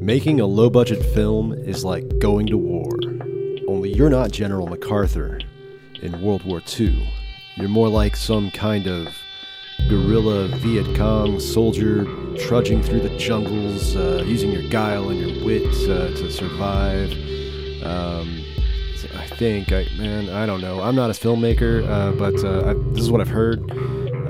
Making a low budget film is like going to war. Only you're not General MacArthur in World War II. You're more like some kind of guerrilla Viet Cong soldier trudging through the jungles, uh, using your guile and your wit uh, to survive. Um, I think, I, man, I don't know. I'm not a filmmaker, uh, but uh, I, this is what I've heard.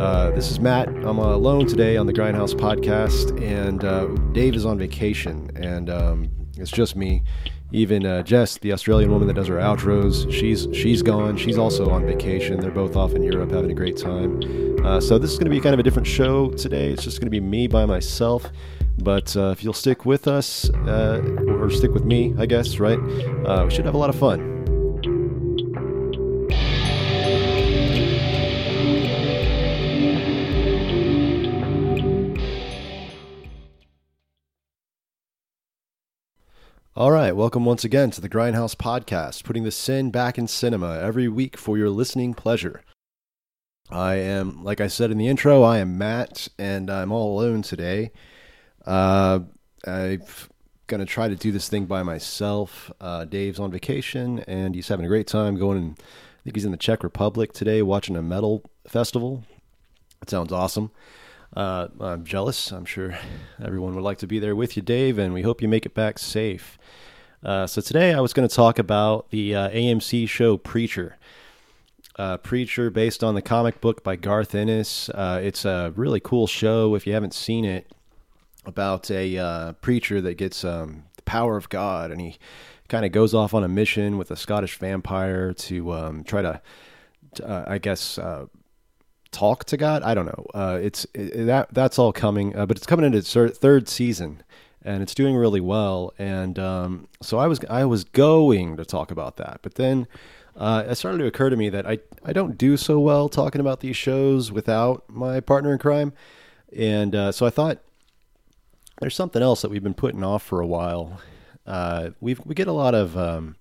Uh, this is Matt. I'm alone today on the Grindhouse podcast, and uh, Dave is on vacation, and um, it's just me. Even uh, Jess, the Australian woman that does her outros, she's she's gone. She's also on vacation. They're both off in Europe having a great time. Uh, so this is going to be kind of a different show today. It's just going to be me by myself. But uh, if you'll stick with us, or stick with me, I guess, right? We should have a lot of fun. All right, welcome once again to the Grindhouse Podcast, putting the sin back in cinema every week for your listening pleasure. I am, like I said in the intro, I am Matt, and I'm all alone today. Uh, I'm going to try to do this thing by myself. Uh, Dave's on vacation, and he's having a great time going, in, I think he's in the Czech Republic today watching a metal festival. It sounds awesome. Uh, I'm jealous. I'm sure everyone would like to be there with you, Dave, and we hope you make it back safe. Uh, so today I was going to talk about the uh, AMC show Preacher. Uh, Preacher, based on the comic book by Garth Ennis. Uh, it's a really cool show if you haven't seen it about a uh, preacher that gets um, the power of God, and he kind of goes off on a mission with a Scottish vampire to um, try to, I guess talk to God. I don't know. Uh, it's it, that that's all coming, uh, but it's coming into its third season, and it's doing really well. And um, so I was I was going to talk about that, but then uh, it started to occur to me that I I don't do so well talking about these shows without my partner in crime, and uh, so I thought there's something else that we've been putting off for a while. Uh, we we get a lot of um,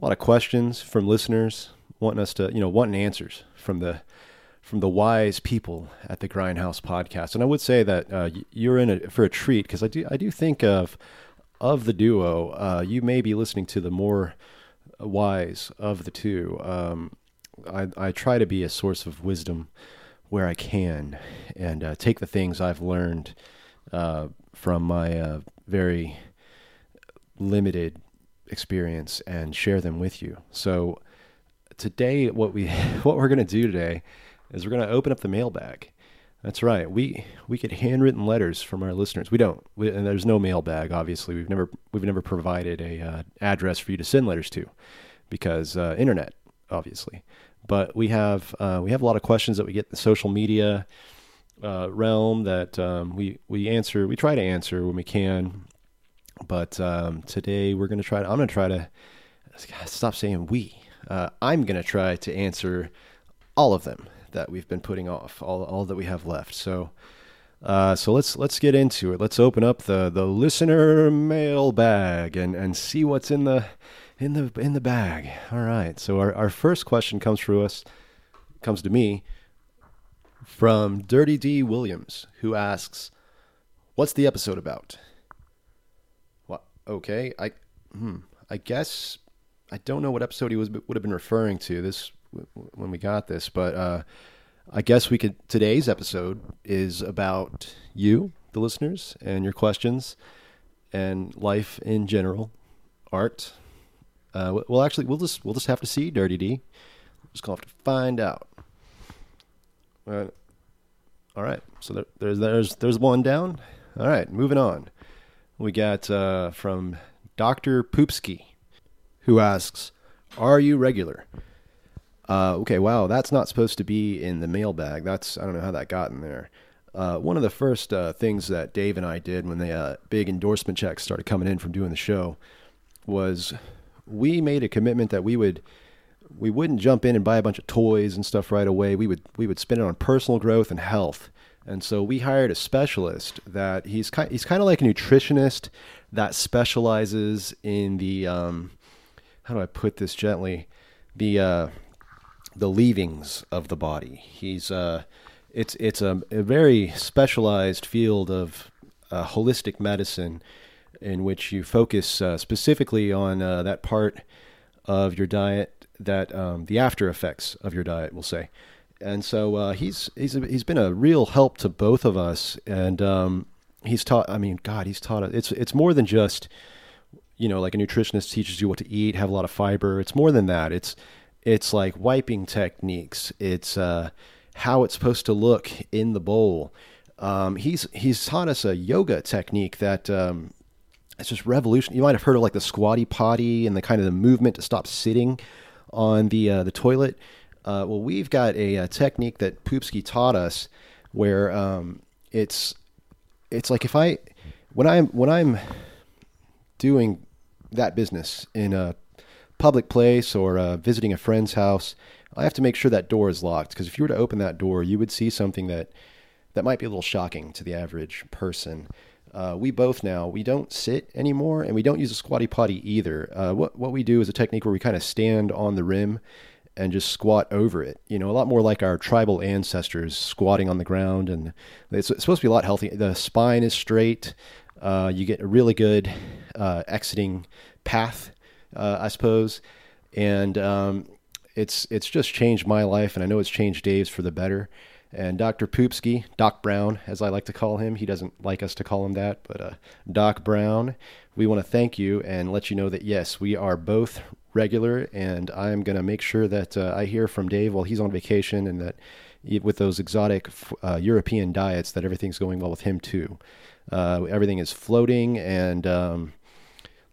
a lot of questions from listeners wanting us to you know wanting answers from the from the wise people at the Grindhouse podcast. And I would say that uh, you're in a, for a treat because I do I do think of of the duo, uh, you may be listening to the more wise of the two. Um, I, I try to be a source of wisdom where I can and uh, take the things I've learned uh, from my uh, very limited experience and share them with you. So today, what we what we're going to do today is we're going to open up the mailbag. That's right. We we get handwritten letters from our listeners. We don't, we, and there's no mailbag. Obviously, we've never we've never provided a uh, address for you to send letters to, because uh, internet, obviously. But we have uh, we have a lot of questions that we get in the social media uh, realm that um, we we answer. We try to answer when we can. But um, today we're going to try. To, I'm going to try to stop saying we. Uh, I'm going to try to answer all of them that we've been putting off, all, all that we have left. So, uh, so let's let's get into it. Let's open up the the listener mailbag and and see what's in the in the in the bag. All right. So our our first question comes through us comes to me from Dirty D Williams, who asks, "What's the episode about?" What? Okay, I hmm, I guess I don't know what episode he was would have been referring to. This when we got this, but uh, I guess we could. Today's episode is about you, the listeners, and your questions, and life in general, art. Uh, well, actually, we'll just we'll just have to see, Dirty D. Just gonna have to find out. Uh, all right, so there, there's there's there's one down. All right, moving on. We got uh, from Doctor Poopski, who asks, "Are you regular?" Uh, okay, wow, that's not supposed to be in the mailbag. That's I don't know how that got in there. Uh, one of the first uh, things that Dave and I did when the uh, big endorsement checks started coming in from doing the show was we made a commitment that we would we wouldn't jump in and buy a bunch of toys and stuff right away. We would we would spend it on personal growth and health. And so we hired a specialist that he's kind he's kind of like a nutritionist that specializes in the um, how do I put this gently the uh, the leavings of the body. He's uh, it's it's a, a very specialized field of uh, holistic medicine in which you focus uh, specifically on uh, that part of your diet that um, the after effects of your diet, we'll say. And so uh, he's he's he's been a real help to both of us, and um, he's taught. I mean, God, he's taught. It's it's more than just you know like a nutritionist teaches you what to eat, have a lot of fiber. It's more than that. It's it's like wiping techniques. It's uh, how it's supposed to look in the bowl. Um, he's he's taught us a yoga technique that um, it's just revolution. You might have heard of like the squatty potty and the kind of the movement to stop sitting on the uh, the toilet. Uh, well, we've got a, a, technique that Poopski taught us where um, it's it's like if I when I'm when I'm doing that business in a public place or uh, visiting a friend's house, I have to make sure that door is locked because if you were to open that door, you would see something that that might be a little shocking to the average person. Uh, we both now we don't sit anymore, and we don't use a squatty potty either. Uh, what what we do is a technique where we kind of stand on the rim and just squat over it. You know, a lot more like our tribal ancestors squatting on the ground, and it's, it's supposed to be a lot healthy. The spine is straight. Uh, you get a really good uh, exiting path, uh, I suppose, and um, it's it's just changed my life, and I know it's changed Dave's for the better. And Dr. Poopski, Doc Brown, as I like to call him, he doesn't like us to call him that, but uh, Doc Brown, we want to thank you and let you know that yes, we are both regular, and I'm going to make sure that uh, I hear from Dave while he's on vacation, and that with those exotic uh, European diets, that everything's going well with him too. Uh, everything is floating and um,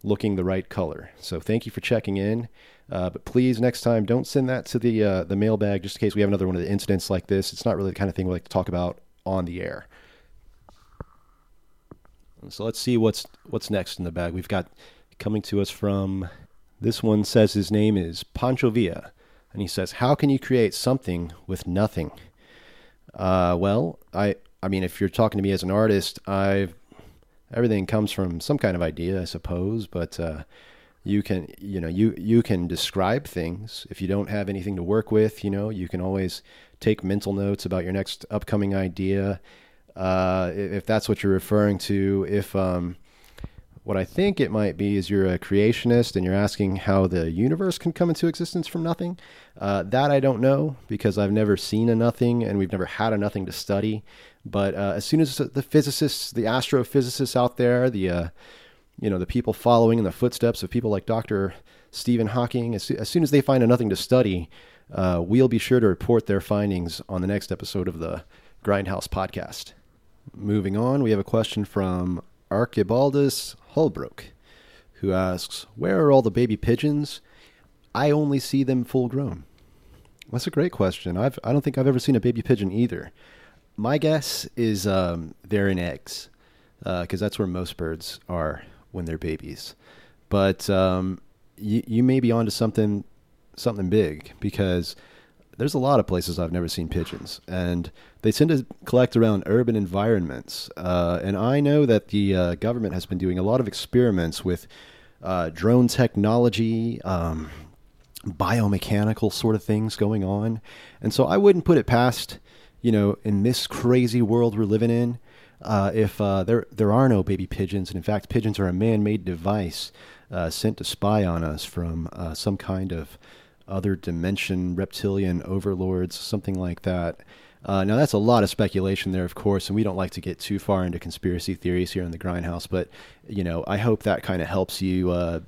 looking the right color. So thank you for checking in. Uh, but please, next time, don't send that to the uh, the mailbag just in case we have another one of the incidents like this. It's not really the kind of thing we like to talk about on the air. So let's see what's what's next in the bag. We've got coming to us from this one says his name is Pancho Villa, and he says, "How can you create something with nothing?" Uh, well, I I mean, if you're talking to me as an artist, I've everything comes from some kind of idea, I suppose, but uh, you can you know you you can describe things. If you don't have anything to work with you know you can always take mental notes about your next upcoming idea. Uh, if that's what you're referring to if um, what i think it might be is you're a creationist and you're asking how the universe can come into existence from nothing. Uh, that i don't know because i've never seen a nothing and we've never had a nothing to study but uh, as soon as the physicists the astrophysicists out there the uh, you know the people following in the footsteps of people like Dr. Stephen Hawking. As, as soon as they find nothing to study, uh, we'll be sure to report their findings on the next episode of the Grindhouse podcast. Moving on, we have a question from Archibaldus Holbrook, who asks, "Where are all the baby pigeons? I only see them full grown." That's a great question. I've I don't think I've ever seen a baby pigeon either. My guess is um, they're in eggs because uh, that's where most birds are when they're babies. But um, you, you may be onto something something big because there's a lot of places I've never seen pigeons, and they tend to collect around urban environments. Uh, and I know that the uh, government has been doing a lot of experiments with uh, drone technology, um, biomechanical sort of things going on. And so I wouldn't put it past, you know, in this crazy world we're living in, uh, if uh, there there are no baby pigeons, and in fact, pigeons are a man-made device uh, sent to spy on us from uh, some kind of other dimension, reptilian overlords, something like that. Uh, now that's a lot of speculation there, of course, and we don't like to get too far into conspiracy theories here in the Grindhouse. But you know, I hope that kind of helps you uh,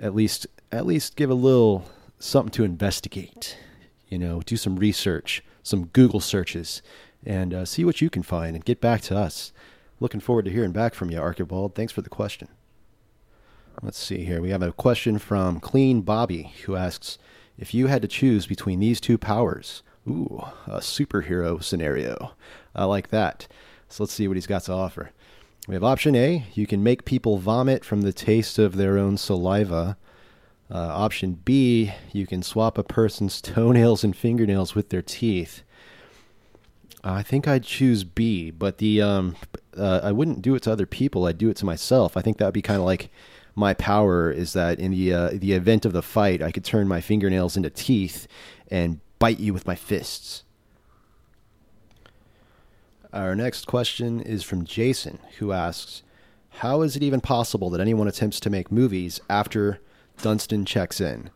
at least at least give a little something to investigate. You know, do some research, some Google searches and uh, see what you can find and get back to us. Looking forward to hearing back from you, Archibald. Thanks for the question. Let's see here. We have a question from Clean Bobby who asks If you had to choose between these two powers, ooh, a superhero scenario. I like that. So let's see what he's got to offer. We have option A you can make people vomit from the taste of their own saliva. Uh, option B you can swap a person's toenails and fingernails with their teeth. I think I'd choose B, but the um, uh, I wouldn't do it to other people. I'd do it to myself. I think that would be kind of like my power is that in the uh, the event of the fight, I could turn my fingernails into teeth and bite you with my fists. Our next question is from Jason, who asks, How is it even possible that anyone attempts to make movies after Dunston checks in?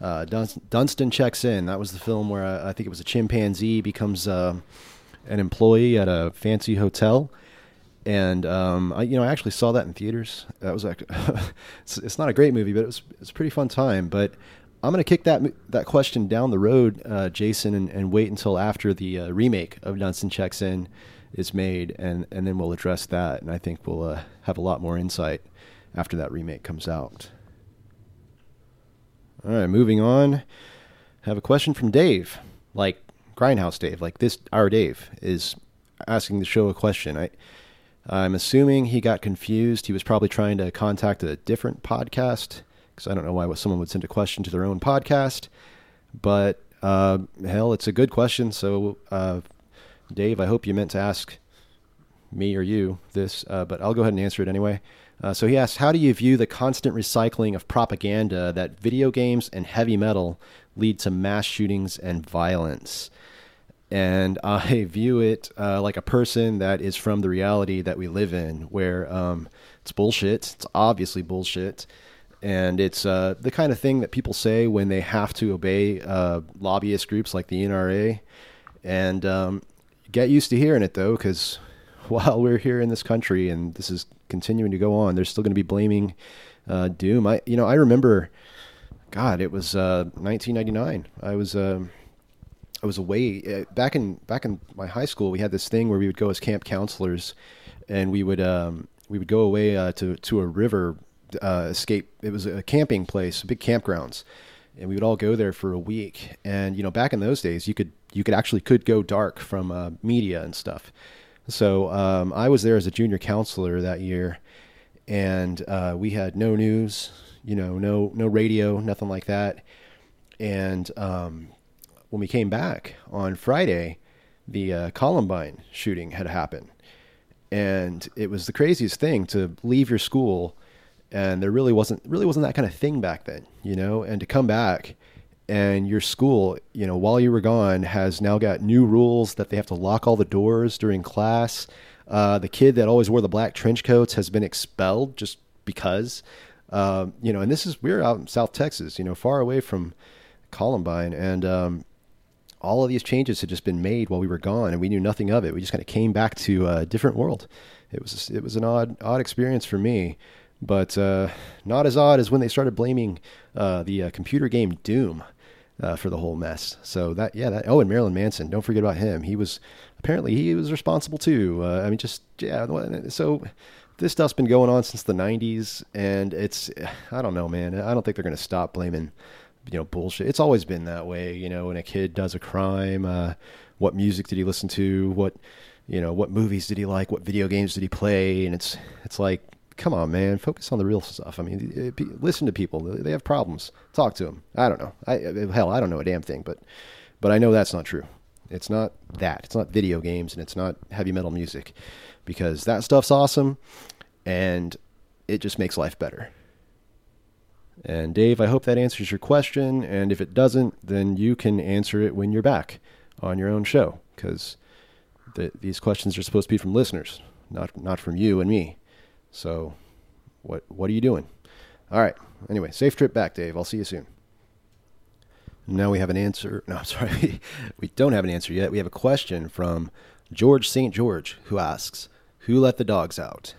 Uh, Dunston checks in. That was the film where uh, I think it was a chimpanzee becomes uh, an employee at a fancy hotel, and um, I, you know, I actually saw that in theaters. That was actually, it's, it's, not a great movie, but it was it's a pretty fun time. But I'm going to kick that that question down the road, uh, Jason, and, and, wait until after the uh, remake of Dunston checks in is made, and and then we'll address that. And I think we'll uh, have a lot more insight after that remake comes out. All right, moving on. I Have a question from Dave, like Grindhouse Dave, like this. Our Dave is asking the show a question. I, I'm assuming he got confused. He was probably trying to contact a different podcast because I don't know why someone would send a question to their own podcast. But uh, hell, it's a good question. So, uh, Dave, I hope you meant to ask me or you this, uh, but I'll go ahead and answer it anyway. Uh, so he asks, how do you view the constant recycling of propaganda that video games and heavy metal lead to mass shootings and violence? And I view it uh, like a person that is from the reality that we live in, where um, it's bullshit. It's obviously bullshit. And it's uh, the kind of thing that people say when they have to obey uh, lobbyist groups like the NRA. And um, get used to hearing it, though, because while we're here in this country and this is continuing to go on, they're still going to be blaming uh, Doom. I, you know, I remember, God, it was uh, 1999. I was, uh, I was away uh, back in back in my high school. We had this thing where we would go as camp counselors, and we would um, we would go away uh, to to a river uh, escape. It was a camping place, big campgrounds, and we would all go there for a week. And you know, back in those days, you could you could actually could go dark from media and stuff. So um, I was there as a junior counselor that year, and uh, we had no news, you know, no no radio, nothing like that. And um, when we came back on Friday, the uh, Columbine shooting had happened, and it was the craziest thing to leave your school, and there really wasn't really wasn't that kind of thing back then, you know, and to come back and your school, you know, while you were gone, has now got new rules that they have to lock all the doors during class. Uh, the kid that always wore the black trench coats has been expelled just because, um, you know, and this is we're out in South Texas, you know, far away from Columbine, and um, all of these changes had just been made while we were gone, and we knew nothing of it. We just kind of came back to a different world. It was it was an odd odd experience for me, but uh, not as odd as when they started blaming uh, the uh, computer game Doom uh, for the whole mess. So that, yeah, that. Oh, and Marilyn Manson. Don't forget about him. He was apparently he was responsible too. Uh, I mean, just yeah. So this stuff's been going on since the '90s, and it's I don't know, man. I don't think they're going to stop blaming you know bullshit. It's always been that way. You know, when a kid does a crime, uh, what music did he listen to? What you know, what movies did he like? What video games did he play? And it's it's like come on, man, focus on the real stuff. I mean, eh, listen to people; they have problems. Talk to them. I don't know. I eh, eh, hell, I don't know a damn thing, but but I know that's not true. It's not that. It's not video games, and it's not heavy metal music, because that stuff's awesome, and it just makes life better. And Dave, I hope that answers your question. And if it doesn't, then you can answer it when you're back on your own show, because the, these questions are supposed to be from listeners, not not from you and me. So, what what are you doing? All right. Anyway, safe trip back, Dave. I'll see you soon. Now we have an answer. No, I'm sorry. we don't have an answer yet. We have a question from George St. George who asks, "Who let the dogs out?"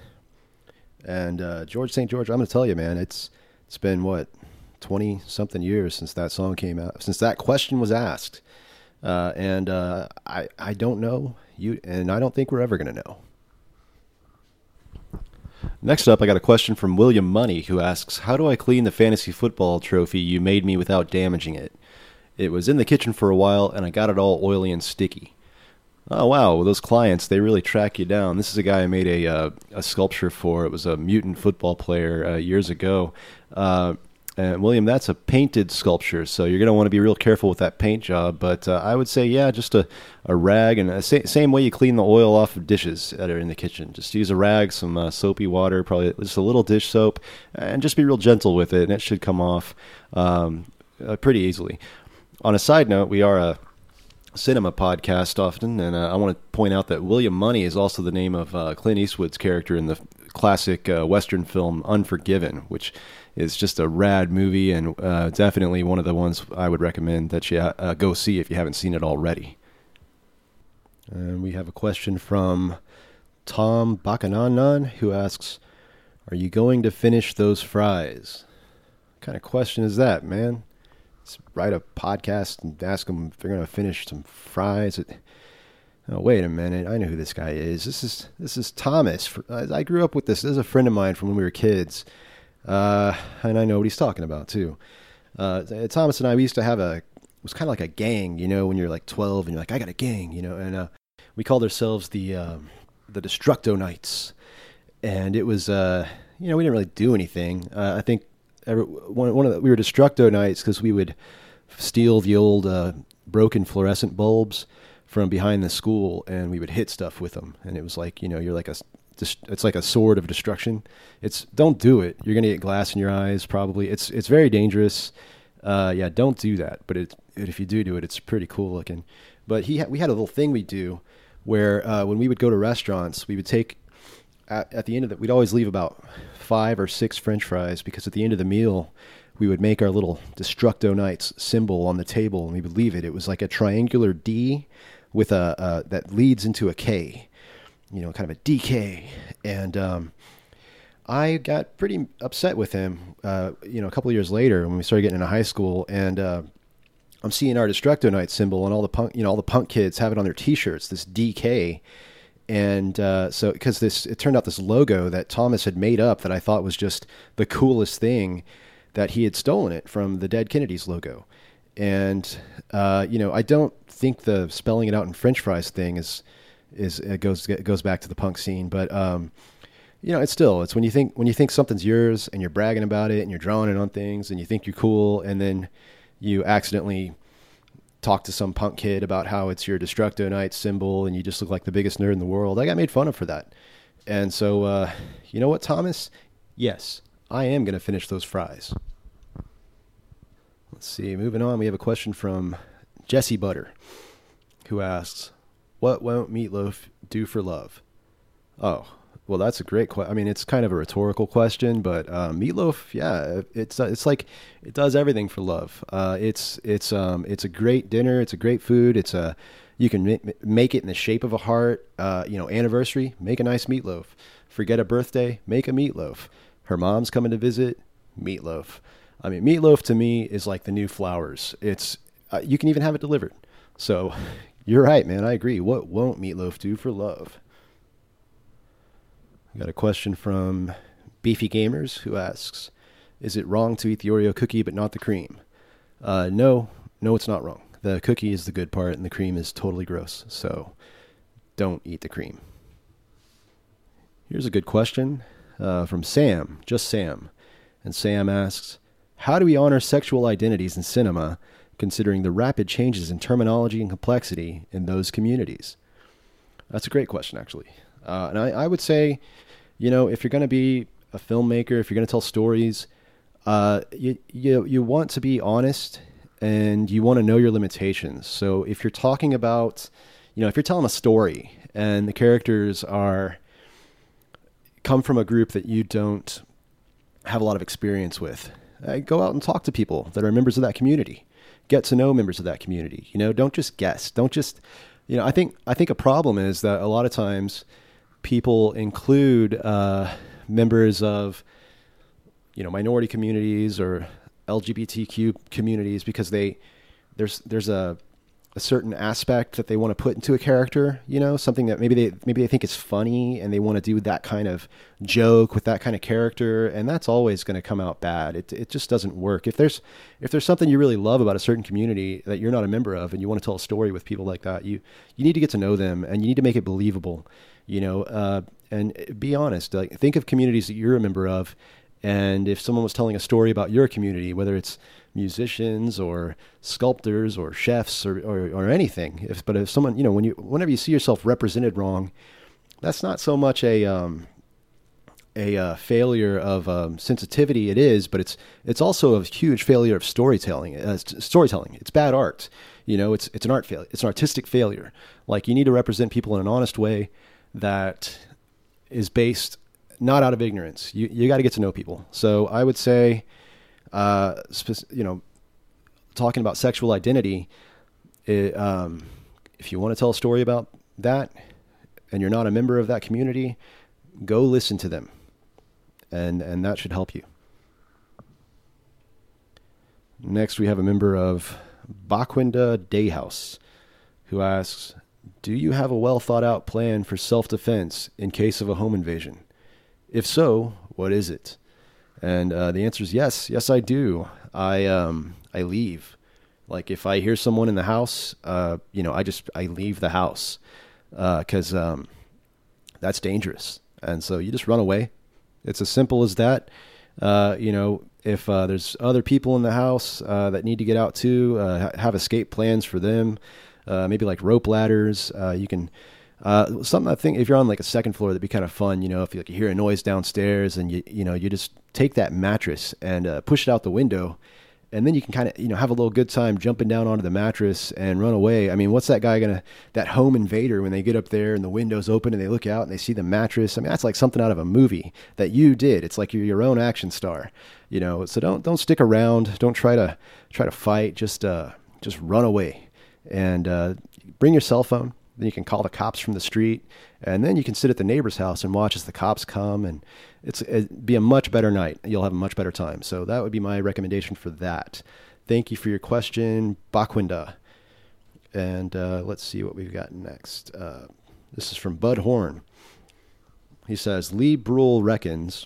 And uh, George St. George, I'm going to tell you, man, it's it's been what twenty something years since that song came out, since that question was asked, uh, and uh, I I don't know you, and I don't think we're ever going to know. Next up, I got a question from William Money who asks, How do I clean the fantasy football trophy you made me without damaging it? It was in the kitchen for a while and I got it all oily and sticky. Oh wow, well, those clients they really track you down. This is a guy I made a uh, a sculpture for. It was a mutant football player uh, years ago. Uh, and William, that's a painted sculpture, so you're going to want to be real careful with that paint job. But uh, I would say, yeah, just a, a rag, and a sa- same way you clean the oil off of dishes that are in the kitchen. Just use a rag, some uh, soapy water, probably just a little dish soap, and just be real gentle with it, and it should come off um, uh, pretty easily. On a side note, we are a cinema podcast often, and uh, I want to point out that William Money is also the name of uh, Clint Eastwood's character in the classic uh, Western film Unforgiven, which is just a rad movie and uh, definitely one of the ones I would recommend that you uh, go see if you haven't seen it already. And we have a question from Tom Bakananan who asks, "Are you going to finish those fries?" What kind of question is that, man? Let's write a podcast and ask them if they're going to finish some fries. Oh, wait a minute. I know who this guy is. This is this is Thomas. I grew up with this. This is a friend of mine from when we were kids, uh, and I know what he's talking about too. Uh, Thomas and I we used to have a it was kind of like a gang, you know, when you're like 12 and you're like, I got a gang, you know, and uh, we called ourselves the um, the Destructo Knights, and it was uh, you know we didn't really do anything. Uh, I think every, one one of the, we were Destructo Knights because we would steal the old uh, broken fluorescent bulbs from behind the school and we would hit stuff with them, and it was like you know you're like a it's like a sword of destruction. It's don't do it. You're gonna get glass in your eyes probably. It's it's very dangerous. Uh, yeah, don't do that. But it, if you do do it, it's pretty cool looking. But he ha- we had a little thing we do where uh, when we would go to restaurants, we would take at, at the end of it, we'd always leave about five or six French fries because at the end of the meal, we would make our little Destructo Knights symbol on the table and we would leave it. It was like a triangular D with a that leads into a K, you know, kind of a DK. And um, I got pretty upset with him, uh, you know, a couple years later when we started getting into high school, and uh, I'm seeing our Destructo Knight symbol and all the punk, you know, all the punk kids have it on their T-shirts. This DK, and uh, so because this, it turned out this logo that Thomas had made up that I thought was just the coolest thing, that he had stolen it from the Dead Kennedys logo, and uh, you know, I don't think the spelling it out in French fries thing is is it goes it goes back to the punk scene, but um, you know, it's still it's when you think when you think something's yours and you're bragging about it and you're drawing it on things and you think you're cool and then you accidentally talk to some punk kid about how it's your Destructo Knight symbol and you just look like the biggest nerd in the world. I got made fun of for that. And so, uh, you know what, Thomas? Yes, I am going to finish those fries. Let's see, moving on, we have a question from Jesse Butter, who asks, What won't Meatloaf do for love? Oh, well, that's a great question. I mean, it's kind of a rhetorical question, but uh, meatloaf, yeah, it's it's like it does everything for love. Uh, it's it's um it's a great dinner. It's a great food. It's a you can make it in the shape of a heart. Uh, you know, anniversary, make a nice meatloaf. Forget a birthday, make a meatloaf. Her mom's coming to visit, meatloaf. I mean, meatloaf to me is like the new flowers. It's uh, you can even have it delivered. So, you're right, man. I agree. What won't meatloaf do for love? I got a question from Beefy Gamers who asks, "Is it wrong to eat the Oreo cookie but not the cream?" Uh, no, no, it's not wrong. The cookie is the good part, and the cream is totally gross. So, don't eat the cream. Here's a good question uh, from Sam, just Sam, and Sam asks, "How do we honor sexual identities in cinema?" Considering the rapid changes in terminology and complexity in those communities? That's a great question, actually. Uh, and I, I, would say, you know, if you're going to be a filmmaker, if you're going to tell stories, uh, you, you, you want to be honest and you want to know your limitations. So if you're talking about, you know, if you're telling a story and the characters are come from a group that you don't have a lot of experience with, uh, go out and talk to people that are members of that community. Get to know members of that community. You know, don't just guess. Don't just, you know, I think I think a problem is that a lot of times people include uh, members of you know minority communities or LGBTQ communities because they there's there's a a certain aspect that they want to put into a character, you know, something that maybe they maybe they think is funny and they want to do that kind of joke with that kind of character and that's always going to come out bad. It it just doesn't work. If there's if there's something you really love about a certain community that you're not a member of and you want to tell a story with people like that, you you need to get to know them and you need to make it believable you know, uh, and be honest. Like, think of communities that you're a member of, and if someone was telling a story about your community, whether it's musicians or sculptors or chefs or, or, or anything, if, but if someone, you know, when you, whenever you see yourself represented wrong, that's not so much a, um, a uh, failure of um, sensitivity. It is, but it's it's also a huge failure of storytelling. Uh, storytelling. It's bad art. You know, it's it's an art failure. It's an artistic failure. Like you need to represent people in an honest way that is based not out of ignorance. You you got to get to know people. So I would say, uh, spec- you know, talking about sexual identity, it, um, if you want to tell a story about that, and you're not a member of that community, go listen to them, and and that should help you. Next, we have a member of Bakwinda Dayhouse who asks, "Do you have a well thought out plan for self defense in case of a home invasion? If so, what is it?" And uh, the answer is yes. Yes, I do. I um I leave. Like if I hear someone in the house, uh, you know, I just I leave the house because uh, um, that's dangerous, and so you just run away. It's as simple as that. Uh, you know, if uh, there's other people in the house uh, that need to get out too, have escape plans for them. Maybe like rope ladders. You can uh, something I think if you're on like a second floor, that'd be kind of fun. You know, if you, like, you hear a noise downstairs and you you know you just take that mattress and push it out the window and then you can kind of you know have a little good time jumping down onto the mattress and run away. I mean, what's that guy gonna that home invader when they get up there and the windows open and they look out and they see the mattress? I mean, that's like something out of a movie that you did. It's like you're your own action star, you know. So don't don't stick around. Don't try to try to fight. Just uh just run away and uh, bring your cell phone. Then you can call the cops from the street, and then you can sit at the neighbor's house and watch as the cops come and it's it'd be a much better night. You'll have a much better time. So that would be my recommendation for that. Thank you for your question, Bakwinda. And uh, let's see what we've got next. Uh, this is from Bud Horn. He says Lee Brule reckons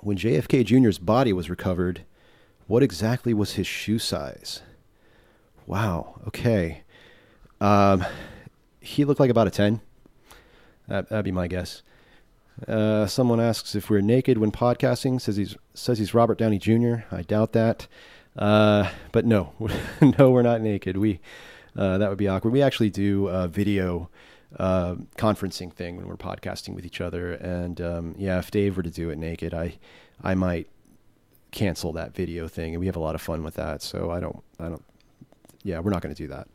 when JFK Jr.'s body was recovered, what exactly was his shoe size? Wow. Okay. Um, he looked like about a 10. That, that'd be my guess. Uh, someone asks if we're naked when podcasting. Says he's says he's Robert Downey Jr. I doubt that, uh, but no, no, we're not naked. We uh, that would be awkward. We actually do a video uh, conferencing thing when we're podcasting with each other, and um, yeah, if Dave were to do it naked, I I might cancel that video thing, and we have a lot of fun with that. So I don't I don't yeah, we're not going to do that.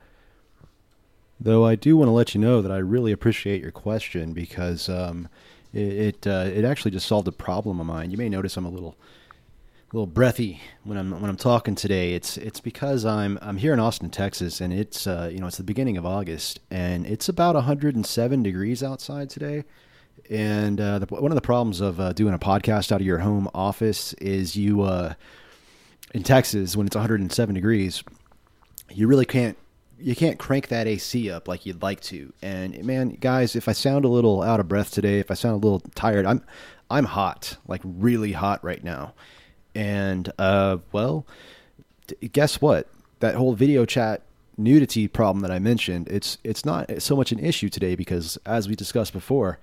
Though I do want to let you know that I really appreciate your question because. Um, it it, uh, it actually just solved a problem of mine. You may notice I'm a little a little breathy when I'm when I'm talking today. It's it's because I'm I'm here in Austin, Texas, and it's uh, you know it's the beginning of August, and it's about 107 degrees outside today. And uh, the, one of the problems of uh, doing a podcast out of your home office is you uh, in Texas when it's 107 degrees, you really can't you can't crank that AC up like you'd like to. And man, guys, if I sound a little out of breath today, if I sound a little tired, I'm I'm hot, like really hot right now. And uh, well, guess what? That whole video chat nudity problem that I mentioned, it's it's not so much an issue today because as we discussed before,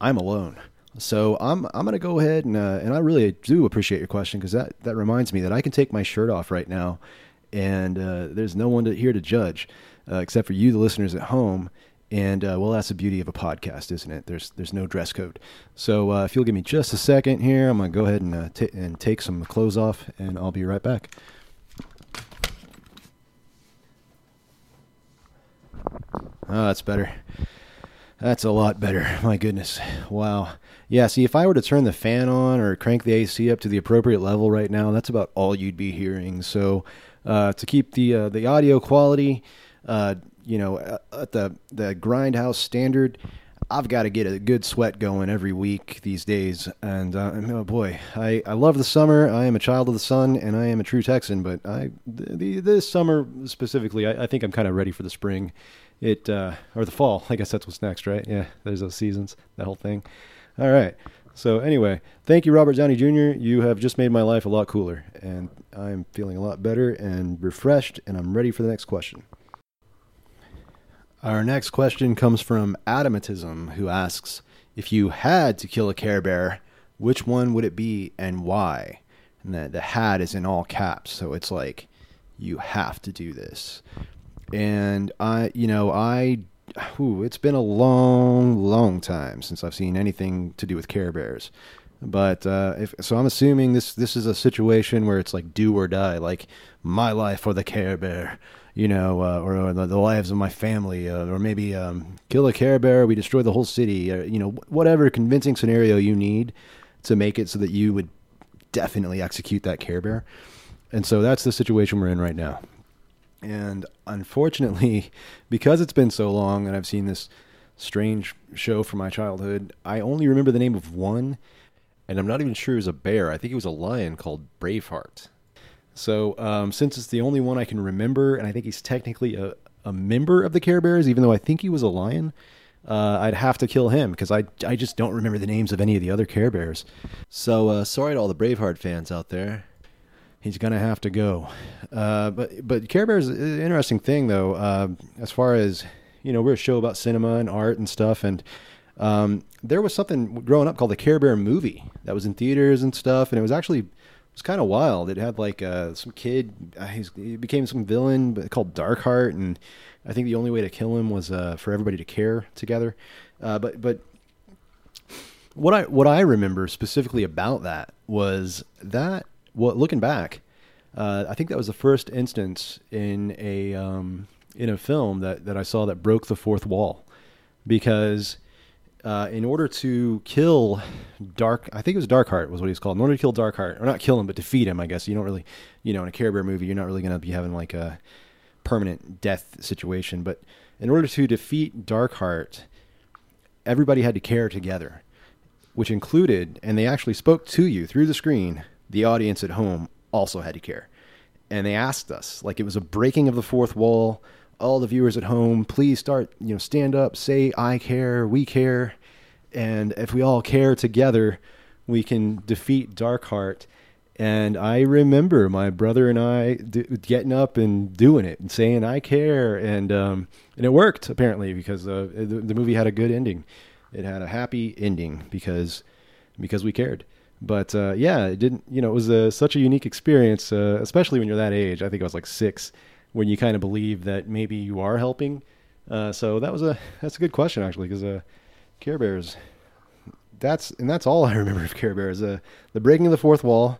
I'm alone. So I'm I'm gonna go ahead and uh, and I really do appreciate your question because that that reminds me that I can take my shirt off right now and uh, there's no one to, here to judge uh, except for you, the listeners at home. And uh, well, that's the beauty of a podcast, isn't it? There's there's no dress code. So uh, if you'll give me just a second here, I'm gonna go ahead and uh, t- and take some clothes off, and I'll be right back. Oh, that's better. That's a lot better. My goodness. Wow. Yeah, see, if I were to turn the fan on or crank the AC up to the appropriate level right now, that's about all you'd be hearing. So to keep the uh, the audio quality, uh, you know, at the the grindhouse standard. I've got to get a good sweat going every week these days, and uh, oh boy, I, I love the summer. I am a child of the sun, and I am a true Texan. But I the, this summer specifically, I, I think I'm kind of ready for the spring, it uh, or the fall. I guess that's what's next, right? Yeah, there's those seasons, that whole thing. All right. So anyway, thank you, Robert Downey Jr. You have just made my life a lot cooler, and I'm feeling a lot better and refreshed, and I'm ready for the next question. Our next question comes from Adamatism, who asks, "If you had to kill a Care Bear, which one would it be and why?" And the, the had is in all caps, so it's like you have to do this. And I, you know, I whew, it's been a long, long time since I've seen anything to do with Care Bears. But uh, if, so, I'm assuming this this is a situation where it's like do or die, like my life or the Care Bear. you know, uh, or, or the, the, lives of my family, uh, or maybe um, kill a Care Bear, we destroy the whole city, or, you know, whatever convincing scenario you need to make it so that you would definitely execute that Care Bear. And so that's the situation we're in right now. And unfortunately, because it's been so long and I've seen this strange show from my childhood, I only remember the name of one, and I'm not even sure it was a bear. I think it was a lion called Braveheart. So, um, since it's the only one I can remember, and I think he's technically a, a member of the Care Bears, even though I think he was a lion, uh, I'd have to kill him because I, I just don't remember the names of any of the other Care Bears. So, uh, sorry to all the Braveheart fans out there. He's gonna have to go. Uh, but but Care Bears is an interesting thing though. Uh, as far as you know, we're a show about cinema and art and stuff, and um, there was something growing up called the Care Bear movie that was in theaters and stuff, and it was actually it was kind of wild. It had like uh, some kid, uh, he became some villain called Darkheart, and I think the only way to kill him was uh, for everybody to care together. Uh, but but what I what I remember specifically about that was that well, looking back, uh, I think that was the first instance in a um, in a film that that I saw that broke the fourth wall, because uh, in order to kill Dark, I think it was Darkheart was what he was called. In order to kill Darkheart, or not kill him, but defeat him, I guess you don't really, you know, in a Care Bear movie, you're not really going to be having like a permanent death situation. But in order to defeat Darkheart, everybody had to care together, which included, and they actually spoke to you through the screen. The audience at home also had to care, and they asked us like it was a breaking of the fourth wall all the viewers at home, please start, you know, stand up, say, I care, we care. And if we all care together, we can defeat Darkheart. And I remember my brother and I d- getting up and doing it and saying, I care. And, um, and it worked apparently because uh, the, the movie had a good ending. It had a happy ending because, because we cared but uh, yeah, it didn't. You know, it was a, such a unique experience, uh, especially when you're that age. I think I was like six, when you kind of believe that maybe you are helping. Uh, so that was a that's a good question actually because uh, Care Bears. That's and that's all I remember of Care Bears. Uh, the breaking of the fourth wall,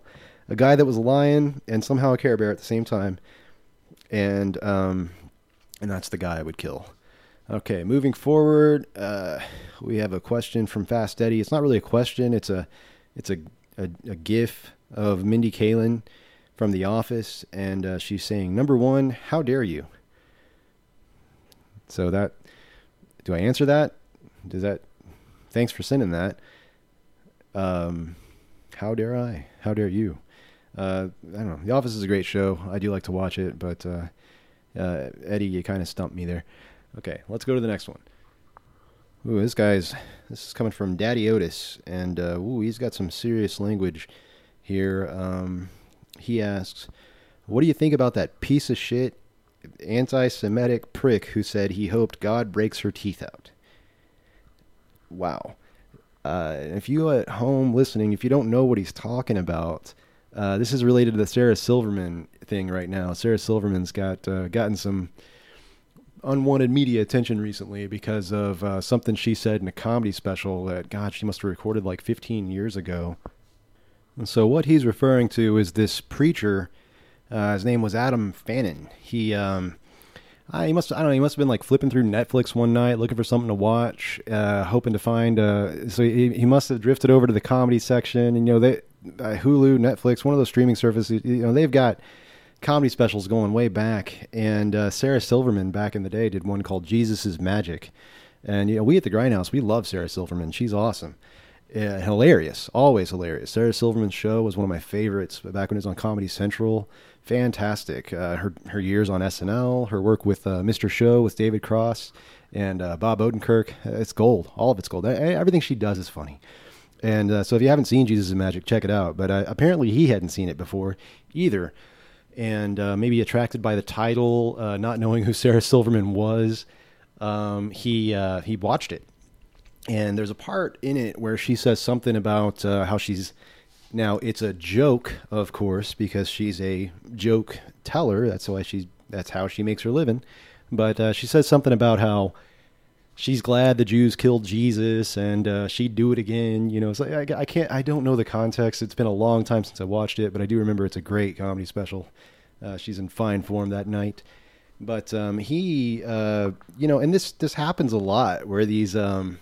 a guy that was a lion and somehow a Care Bear at the same time, and um, and that's the guy I would kill. Okay, moving forward, uh, we have a question from Fast Eddie. It's not really a question. It's a it's a a, a GIF of Mindy Kaling from The Office, and uh, she's saying, "Number one, how dare you?" So that, do I answer that? Does that? Thanks for sending that. Um, how dare I? How dare you? Uh, I don't know. The Office is a great show. I do like to watch it, but uh, uh, Eddie, you kind of stumped me there. Okay, let's go to the next one. Ooh, this guy's this is coming from Daddy Otis, and uh, ooh, he's got some serious language here. Um, he asks, What do you think about that piece of shit anti Semitic prick who said he hoped God breaks her teeth out? Wow. Uh, if you at home listening, if you don't know what he's talking about, uh, this is related to the Sarah Silverman thing right now. Sarah Silverman's got uh, gotten some unwanted media attention recently because of uh, something she said in a comedy special that God she must have recorded like 15 years ago. And so what he's referring to is this preacher. Uh, his name was Adam Fannin. He um, he must I don't know. He must have been like flipping through Netflix one night looking for something to watch, uh, hoping to find. Uh, so he, he must have drifted over to the comedy section. And you know they uh, Hulu, Netflix, one of those streaming services. You know they've got comedy specials going way back. And uh, Sarah Silverman back in the day did one called Jesus is Magic. And you know we at the Grindhouse we love Sarah Silverman. She's awesome uh, hilarious, always hilarious. Sarah Silverman's show was one of my favorites back when it was on Comedy Central. Fantastic. Uh, her her years on SNL, her work with uh, Mr. Show with David Cross and uh, Bob Odenkirk, uh, it's gold. All of it's gold. Everything she does is funny. And uh, so if you haven't seen Jesus is Magic, check it out. But apparently he hadn't seen it before either. And maybe attracted by the title, not knowing who Sarah Silverman was, um, he he watched it and there's a part in it where she says something about uh, how she's now it's a joke of course because she's a joke teller. That's why she's that's how she makes her living. But uh, she says something about how she's glad the jews killed jesus and uh, she'd do it again you know. It's like I, I, can't i don't know the context. It's been a long time since i watched it but i do remember it's a great comedy special. Uh, she's in fine form that night. But um, he, uh, you know, and this this happens a lot where these um,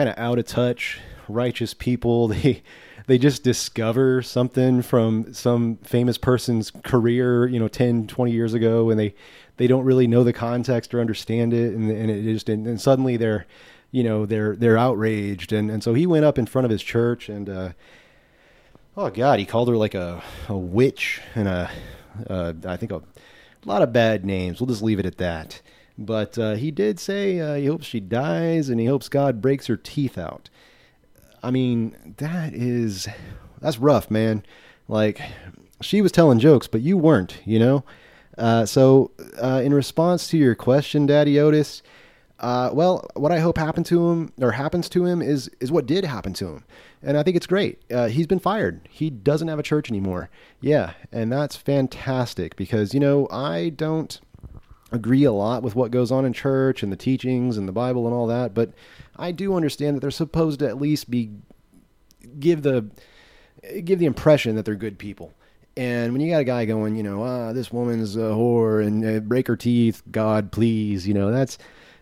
kind of out of touch righteous people they they just discover something from some famous person's career, you know, 10, 20 years ago, and they they don't really know the context or understand it, and, and it just and, and suddenly they're you know they're they're outraged, and and so he went up in front of his church and. Uh, oh God, he called her like a, a witch and a, uh, I think a, a, lot of bad names. We'll just leave it at that. But uh, he did say uh, he hopes she dies and he hopes God breaks her teeth out. I mean, that is that's rough, man. Like she was telling jokes, but you weren't, you know. Uh, so, uh, in response to your question, Daddy Otis, uh, well, what I hope happened to him or happens to him is is what did happen to him, and I think it's great. Uh, he's been fired. He doesn't have a church anymore. Yeah, and that's fantastic because you know I don't agree a lot with what goes on in church and the teachings and the Bible and all that, but I do understand that they're supposed to at least be give the give the impression that they're good people. And when you got a guy going, you know, ah, this woman's a whore and uh, break her teeth, God, please, you know, that's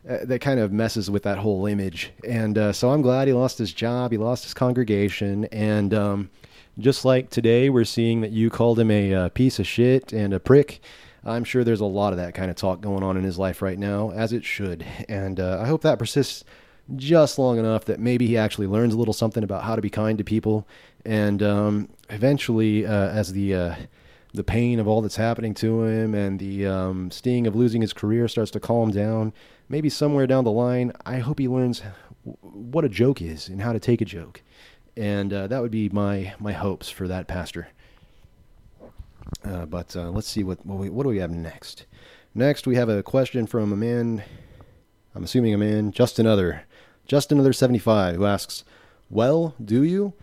uh, that kind of messes with that whole image. And uh, so I'm glad he lost his job, he lost his congregation, and um, just like today, we're seeing that you called him a uh, piece of shit and a prick. I'm sure there's a lot of that kind of talk going on in his life right now, as it should. And uh, I hope that persists just long enough that maybe he actually learns a little something about how to be kind to people. And um, eventually, uh, as the uh, the pain of all that's happening to him and the um, sting of losing his career starts to calm down, maybe somewhere down the line, I hope he learns what a joke is and how to take a joke. And uh, that would be my my hopes for that pastor. Uh, but uh, let's see what what, we, what do we have next. Next, we have a question from a man. I'm assuming a man, just another, just another 75, who asks, "Well, do you?"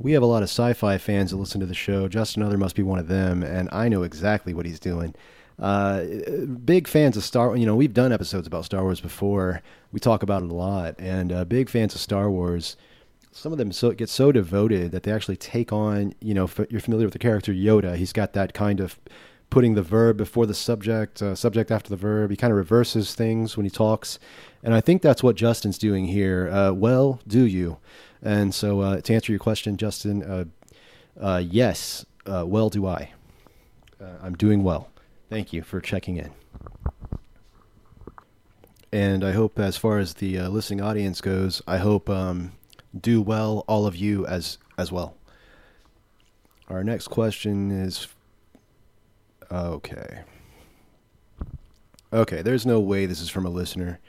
We have a lot of sci-fi fans that listen to the show. Just another must be one of them, and I know exactly what he's doing. Uh, big fans of Star. You know, we've done episodes about Star Wars before. We talk about it a lot, and uh, big fans of Star Wars some of them so get so devoted that they actually take on you know f- you're familiar with the character yoda. He's got that kind of putting the verb before the subject uh, subject after the verb. He kind of reverses things when he talks. And i think that's what justin's doing here. Uh, well do you? And so uh, to answer your question justin uh, uh, yes uh, well do i. I'm doing well. Thank you for checking in. And i hope as far as the listening audience goes i hope um, do well, all of you as as well. Our next question is okay. Okay, there's no way this is from a listener.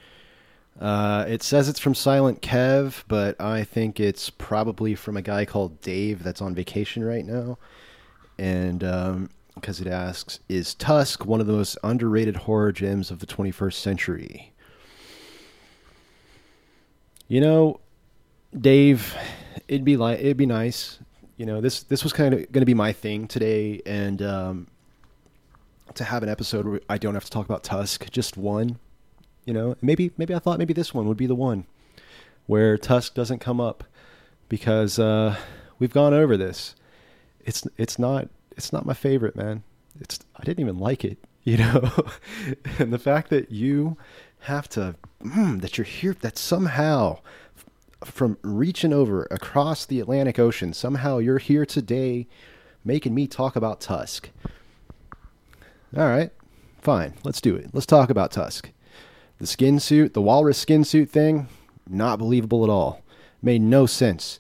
Uh, it says it's from Silent Kev, but I think it's probably from a guy called Dave that's on vacation right now. And because um, it asks, is Tusk one of the most underrated horror gems of the 21st century? You know, Dave, it'd be like it'd be nice. You know, this this was kind of going to be my thing today, and um, to have an episode where I don't have to talk about Tusk, just one. You know, maybe maybe I thought maybe this one would be the one where Tusk doesn't come up because uh, we've gone over this. It's it's not it's not my favorite, man. It's I didn't even like it, you know. and the fact that you have to mm, that you're here that somehow from reaching over across the Atlantic Ocean. Somehow you're here today making me talk about Tusk. All right, fine. Let's do it. Let's talk about Tusk. The skin suit, the walrus skin suit thing, not believable at all. Made no sense.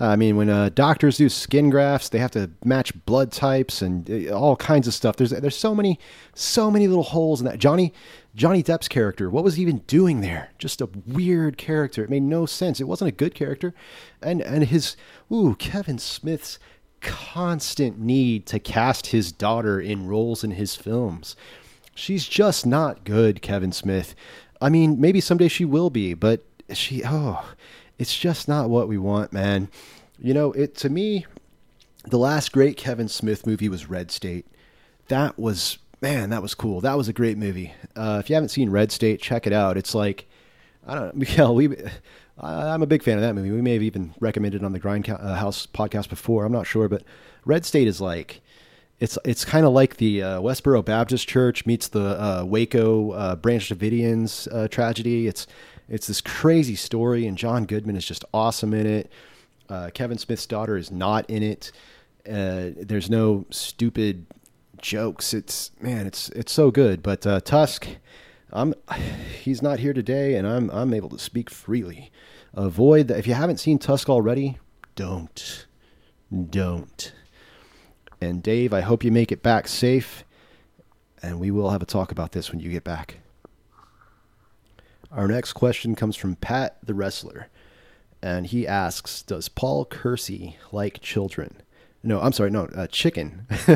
I mean, when uh, doctors do skin grafts, they have to match blood types and uh, all kinds of stuff. There's there's so many so many little holes in that. Johnny Johnny Depp's character, what was he even doing there? Just a weird character. It made no sense. It wasn't a good character, and and his ooh Kevin Smith's constant need to cast his daughter in roles in his films. She's just not good, Kevin Smith. I mean, maybe someday she will be, but she oh it's just not what we want, man. You know, it to me, the last great Kevin Smith movie was Red State. That was man, that was cool. That was a great movie. Uh, if you haven't seen Red State, check it out. It's like I don't know, Miguel. We, I'm a big fan of that movie. We may have even recommended it on the Grind uh, podcast before. I'm not sure, but Red State is like it's it's kind of like the uh, Westboro Baptist Church meets the uh, Waco uh, Branch Davidians uh, tragedy. It's it's this crazy story, and John Goodman is just awesome in it. Kevin Smith's daughter is not in it. Uh, there's no stupid jokes. It's man, it's it's so good. But uh, Tusk, I'm he's not here today, and I'm I'm able to speak freely. Avoid that if you haven't seen Tusk already, don't, don't. And Dave, I hope you make it back safe. And we will have a talk about this when you get back. Our next question comes from Pat the Wrestler. And he asks Does Paul Kersey like children? No, I'm sorry, no, uh, chicken.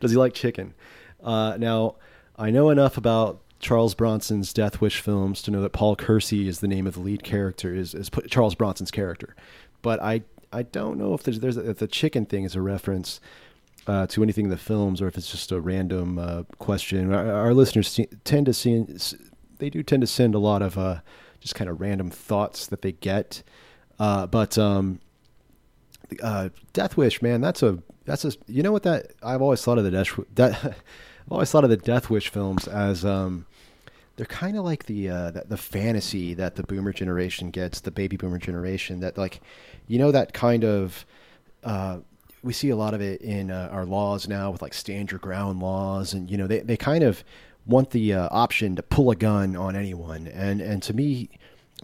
Does he like chicken? Uh, now, I know enough about Charles Bronson's Death Wish films to know that Paul Kersey is the name of the lead character, is, is Charles Bronson's character. But I I don't know if there's there's if the chicken thing is a reference uh, to anything in the films or if it's just a random uh, question. Our, our, listeners tend to see they do tend to send a lot of uh, just kind of random thoughts that they get. Uh, but um, uh, Death Wish, man, that's a that's a you know what that I've always thought of the Death that I've always thought of the Death Wish films as um, they're kind of like the, uh, the, the fantasy that the Boomer generation gets, the Baby Boomer generation. That like, you know, that kind of. Uh, we see a lot of it in uh, our laws now with like stand your ground laws, and you know they, they kind of want the uh, option to pull a gun on anyone, and and to me,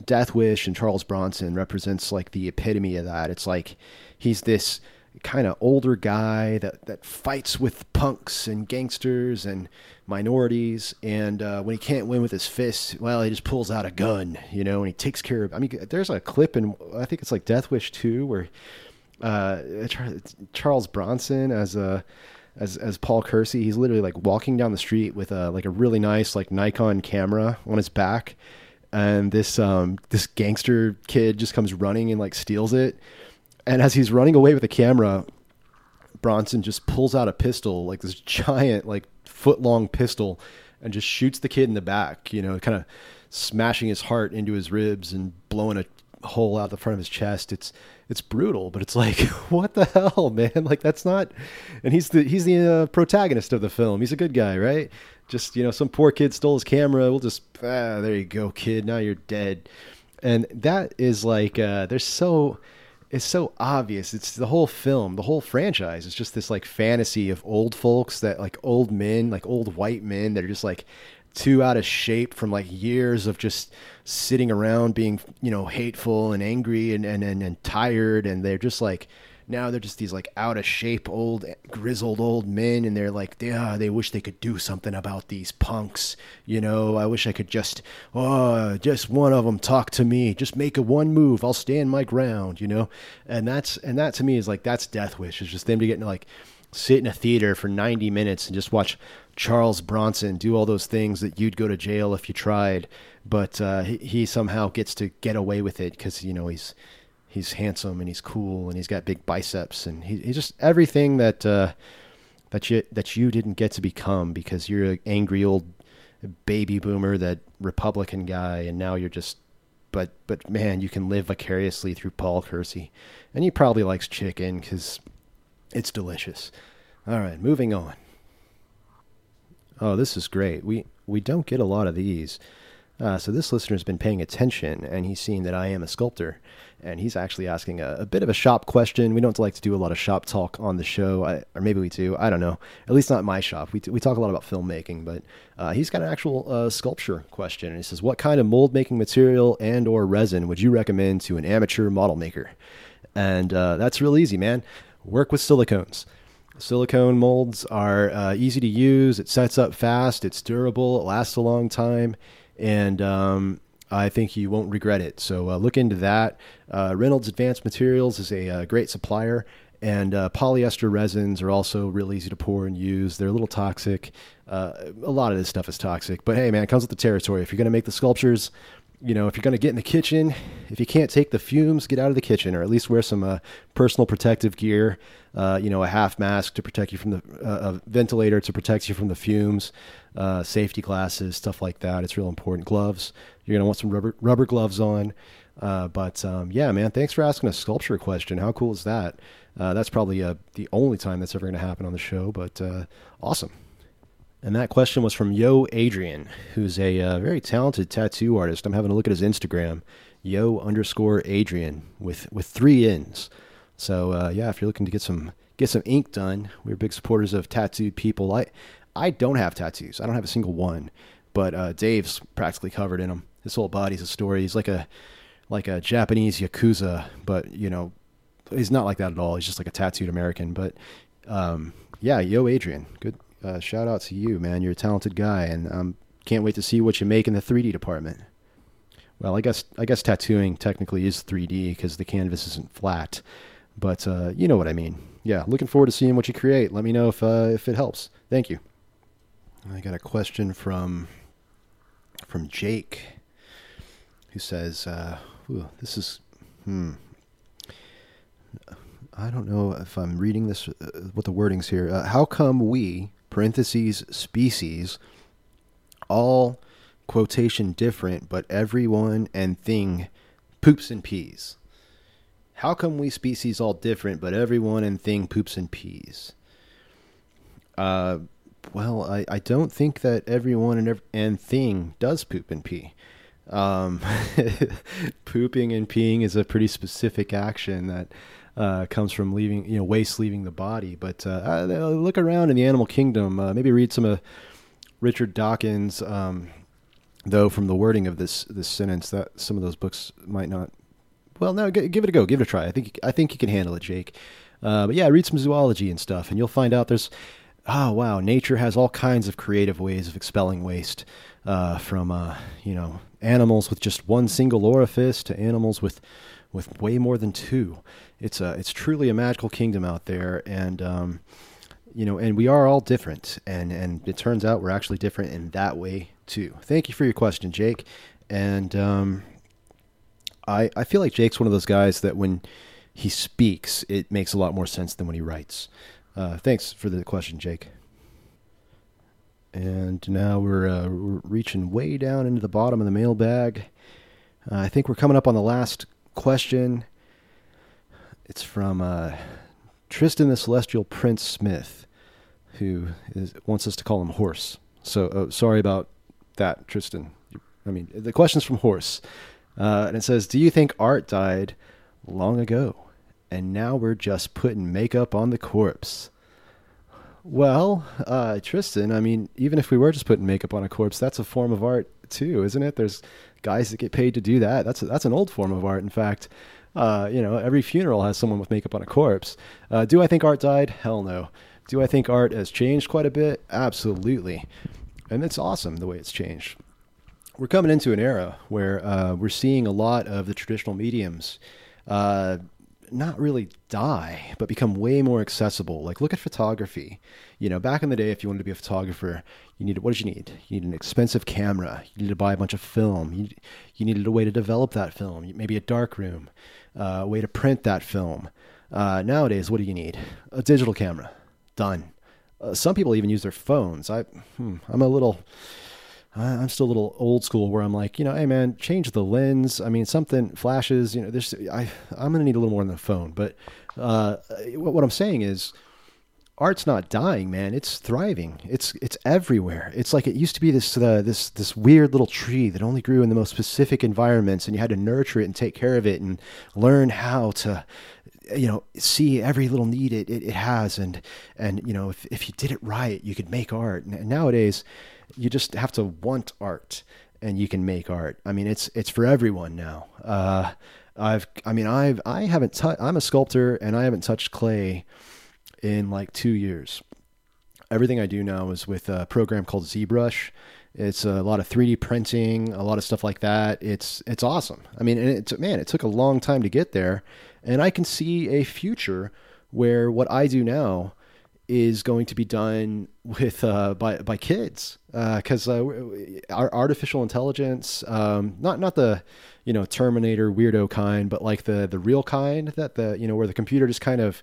Death Wish and Charles Bronson represents like the epitome of that. It's like he's this kind of older guy that, that fights with punks and gangsters and minorities. And uh, when he can't win with his fists, well, he just pulls out a gun, you know, and he takes care of. I mean, there's a clip in I think it's like Death Wish two where uh, Charles Bronson as a as as Paul Kersey, he's literally like walking down the street with a like a really nice like Nikon camera on his back, and this um this gangster kid just comes running and like steals it and as he's running away with the camera, Bronson just pulls out a pistol, like this giant, like foot long pistol, and just shoots the kid in the back, you know, kind of smashing his heart into his ribs and blowing a hole out the front of his chest. It's it's brutal, but it's like, what the hell, man? Like that's not. And he's the he's the uh, protagonist of the film. He's a good guy, right? Just you know, some poor kid stole his camera. We'll just ah, there you go, kid. Now you're dead. And that is like, uh, there's so it's so obvious. It's the whole film, the whole franchise. It's just this like fantasy of old folks that like old men, like old white men that are just like too out of shape from like years of just sitting around being, you know, hateful and angry and, and, and, and tired. And they're just like, now they're just these like out of shape old grizzled old men and they're like yeah they wish they could do something about these punks you know? I wish i could just oh just one of them talk to me. Just make a one move. I'll stand my ground you know? And that's and that to me is like that's death wish is just them to get like sit in a theater for 90 minutes and just watch Charles Bronson do all those things that you'd go to jail if you tried, but uh, he, he somehow gets to get away with it because you know he's he's handsome and he's cool and he's got big biceps and he, he's just everything that uh, that you that you didn't get to become because you're an angry old baby boomer, that Republican guy, and now you're just. But but man, you can live vicariously through Paul Kersey, and he probably likes chicken because it's delicious. All right, moving on. Oh, this is great. We we don't get a lot of these. Uh, so this listener's been paying attention, and he's seen that I am a sculptor, and he's actually asking a, a, bit of a shop question. We don't like to do a lot of shop talk on the show, I, or maybe we do. I don't know. At least not my shop. We, we talk a lot about filmmaking, but uh, he's got an actual uh, sculpture question. And he says, "What kind of mold making material and or resin would you recommend to an amateur model maker?" And uh, that's real easy, man. Work with silicones. Silicone molds are uh, easy to use. It sets up fast. It's durable. It lasts a long time and um, I think you won't regret it. So uh, look into that. Uh, Reynolds Advanced Materials is a, a uh, great supplier, and uh, polyester resins are also real easy to pour and use. They're a little toxic. Uh, a lot of this stuff is toxic, but hey, man, it comes with the territory. If you're going to make the sculptures, you know, if you're going to get in the kitchen, if you can't take the fumes, get out of the kitchen, or at least wear some uh, personal protective gear. You know, a half mask to protect you from the a ventilator to protect you from the fumes, safety glasses, stuff like that. It's real important. Gloves. You're going to want some rubber rubber gloves on. Uh, but um, yeah, man, thanks for asking a sculpture question. How cool is that? Uh, that's probably uh, the only time that's ever going to happen on the show, but uh, awesome. And that question was from Yo Adrian, who's a uh, very talented tattoo artist. I'm having a look at his Instagram, Yo underscore Adrian with with three N's. So uh, yeah, if you're looking to get some get some ink done, we're big supporters of tattooed people. I I don't have tattoos. I don't have a single one, but Dave's practically covered in them. His whole body's a story. He's like a like a Japanese yakuza, but you know, he's not like that at all. He's just like a tattooed American. But um, yeah, yo, Adrian, good uh, shout out to you, man. You're a talented guy, and um, can't wait to see what you make in the 3D department. Well, I guess I guess tattooing technically is 3D because the canvas isn't flat, but uh, you know what I mean. Yeah, looking forward to seeing what you create. Let me know if uh, if it helps. Thank you. I got a question from from Jake, who says, uh, "This is hmm." I don't know if I'm reading this, uh, what the wording's here. Uh, how come we, parentheses, species, all quotation different, but everyone and thing poops and pees? How come we species all different, but everyone and thing poops and pees? Uh, well, I, I don't think that everyone and, and thing does poop and pee. Um, pooping and peeing is a pretty specific action that uh, comes from leaving, you know, waste leaving the body. But uh, uh, look around in the animal kingdom. Uh, maybe read some of Richard Dawkins. Um, though from the wording of this this sentence, that some of those books might not. Well, no, g- give it a go. Give it a try. I think I think you can handle it, Jake. Uh, but yeah, read some zoology and stuff, and you'll find out there's. Oh wow, nature has all kinds of creative ways of expelling waste, uh, from you know animals with just one single orifice to animals with with way more than two it's a it's truly a magical kingdom out there, and um, you know, and we are all different, and and it turns out we're actually different in that way too. Thank you for your question, Jake, and um, I I feel like Jake's one of those guys that when he speaks, it makes a lot more sense than when he writes. Uh, thanks for the question, Jake. And now we're, uh, we're, reaching way down into the bottom of the mailbag. Uh, I think we're coming up on the last question. It's from uh, Tristan the Celestial Prince Smith, who is, wants us to call him Horse. So uh, sorry about that, Tristan. I mean, the question's from Horse. Uh, and it says, Do you think art died long ago? And now we're just putting makeup on the corpse. Well, uh, Tristan, I mean, even if we were just putting makeup on a corpse, that's a form of art too, isn't it? There's guys that get paid to do that. That's a, that's an old form of art. In fact, uh, you know, every funeral has someone with makeup on a corpse. Uh, do I think art died? Hell no. Do I think art has changed quite a bit? Absolutely. And it's awesome the way it's changed. We're coming into an era where uh, we're seeing a lot of the traditional mediums uh, not really die, but become way more accessible. Like, look at photography. You know, back in the day, if you wanted to be a photographer, you needed what did you need? You needed an expensive camera. You needed to buy a bunch of film. You, you needed a way to develop that film, maybe a dark room, uh, a way to print that film. Uh, nowadays, what do you need? A digital camera. Done. Uh, some people even use their phones. I, hmm, I'm a little, I'm still a little old school where I'm like, you know, hey man, change the lens. I mean, something flashes. You know, there's, I, I'm gonna need a little more than the phone. But uh, what, what I'm saying is, art's not dying, man. It's thriving. It's it's everywhere. It's like it used to be this uh, this this weird little tree that only grew in the most specific environments, and you had to nurture it and take care of it and learn how to, you know, see every little need it, it, it has, and and you know, if if you did it right, you could make art. And nowadays, you just have to want art, and you can make art. I mean, it's it's for everyone now. Uh, I've I mean I've I haven't I'm a sculptor and I haven't touched clay in like two years. Everything I do now is with a program called ZBrush. It's a lot of 3D printing, a lot of stuff like that. It's it's awesome. I mean, and it's man, it took a long time to get there, and I can see a future where what I do now is going to be done with uh, by by kids because uh, uh, our artificial intelligence, um, not not the you know Terminator weirdo kind, but like the the real kind that the you know where the computer just kind of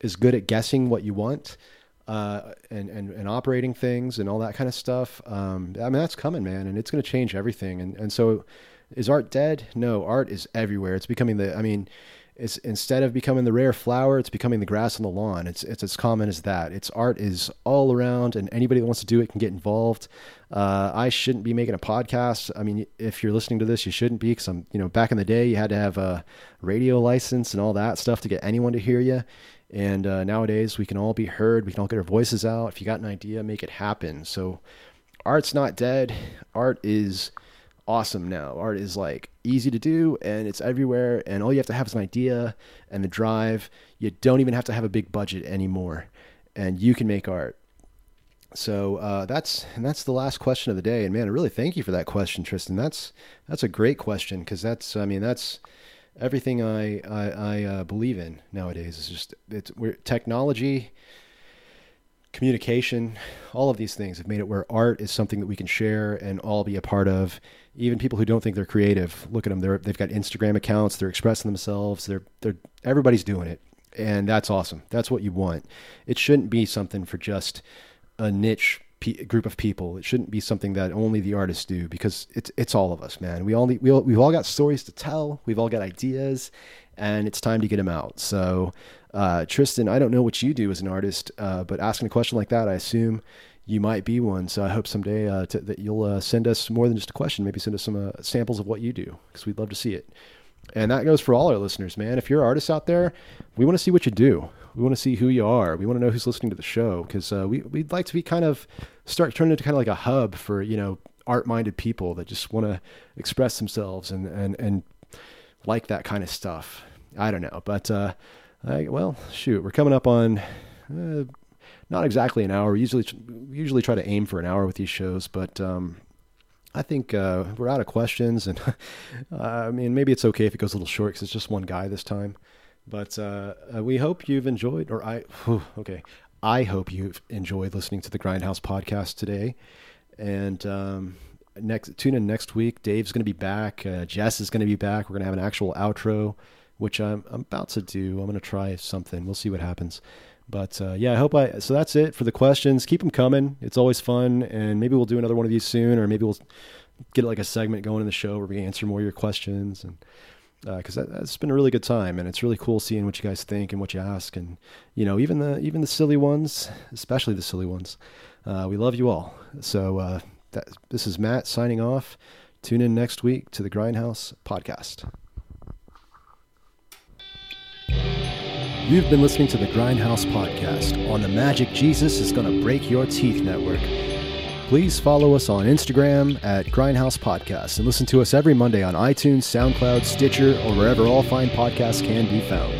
is good at guessing what you want uh, and, and, and operating things and all that kind of stuff. Um, I mean, that's coming, man, and it's going to change everything. And, and so Is art dead? No, art is everywhere. It's becoming the. I mean, it's instead of becoming the rare flower, it's becoming the grass on the lawn. It's it's as common as that. It's art is all around, and anybody that wants to do it can get involved. Uh, I shouldn't be making a podcast. I mean, if you're listening to this, you shouldn't be because I'm. You know, back in the day, you had to have a radio license and all that stuff to get anyone to hear you. And uh, nowadays, we can all be heard. We can all get our voices out. If you got an idea, make it happen. So, art's not dead. Art is awesome now. Art is like easy to do and it's everywhere and all you have to have is an idea and the drive. You don't even have to have a big budget anymore and you can make art. So uh, that's that's the last question of the day. And man, I really thank you for that question, Tristan. That's that's a great question because that's I mean that's everything I I, I uh, believe in nowadays. Is just it's we're, technology communication, all of these things have made it where art is something that we can share and all be a part of. Even people who don't think they're creative, look at them. They're, they've got Instagram accounts. They're expressing themselves. They're, they're, everybody's doing it. And that's awesome. That's what you want. It shouldn't be something for just a niche group of people. It shouldn't be something that only the artists do because it's, it's all of us, man. We all need, we all, we've all got stories to tell. We've all got ideas and it's time to get them out. So, uh, Tristan, I don't know what you do as an artist, uh, but asking a question like that, I assume you might be one. So I hope someday uh, to, that you'll uh, send us more than just a question. Maybe send us some uh, samples of what you do because we'd love to see it. And that goes for all our listeners, man. If you're artists out there, we want to see what you do. We want to see who you are. We want to know who's listening to the show because uh, we we'd like to be kind of start turning into kind of like a hub for you know art-minded people that just want to express themselves and and and like that kind of stuff. I don't know, but uh I, well, shoot, we're coming up on uh, not exactly an hour. We usually usually try to aim for an hour with these shows, but um, I think uh, we're out of questions, and uh, I mean maybe it's okay if it goes a little short because it's just one guy this time. But uh, uh, we hope you've enjoyed, or I whew, okay, I hope you've enjoyed listening to the Grindhouse podcast today, and. Um, next tune in next week. Dave's going to be back. Uh, Jess is going to be back. We're going to have an actual outro which I'm, I'm about to do. I'm going to try something. We'll see what happens. But uh, yeah, I hope I. So that's it for the questions. Keep them coming. It's always fun, and maybe we'll do another one of these soon, or maybe we'll get like a segment going in the show where we answer more of your questions, and because uh, that, has been a really good time, and it's really cool seeing what you guys think and what you ask, and you know even the even the silly ones, especially the silly ones. Uh, we love you all. So uh, that, this is Matt signing off. Tune in next week to the Grindhouse podcast. You've been listening to the Grindhouse Podcast on the Magic Jesus is Gonna Break Your Teeth Network. Please follow us on Instagram at Grindhouse Podcast and listen to us every Monday on iTunes, SoundCloud, Stitcher, or wherever all fine podcasts can be found.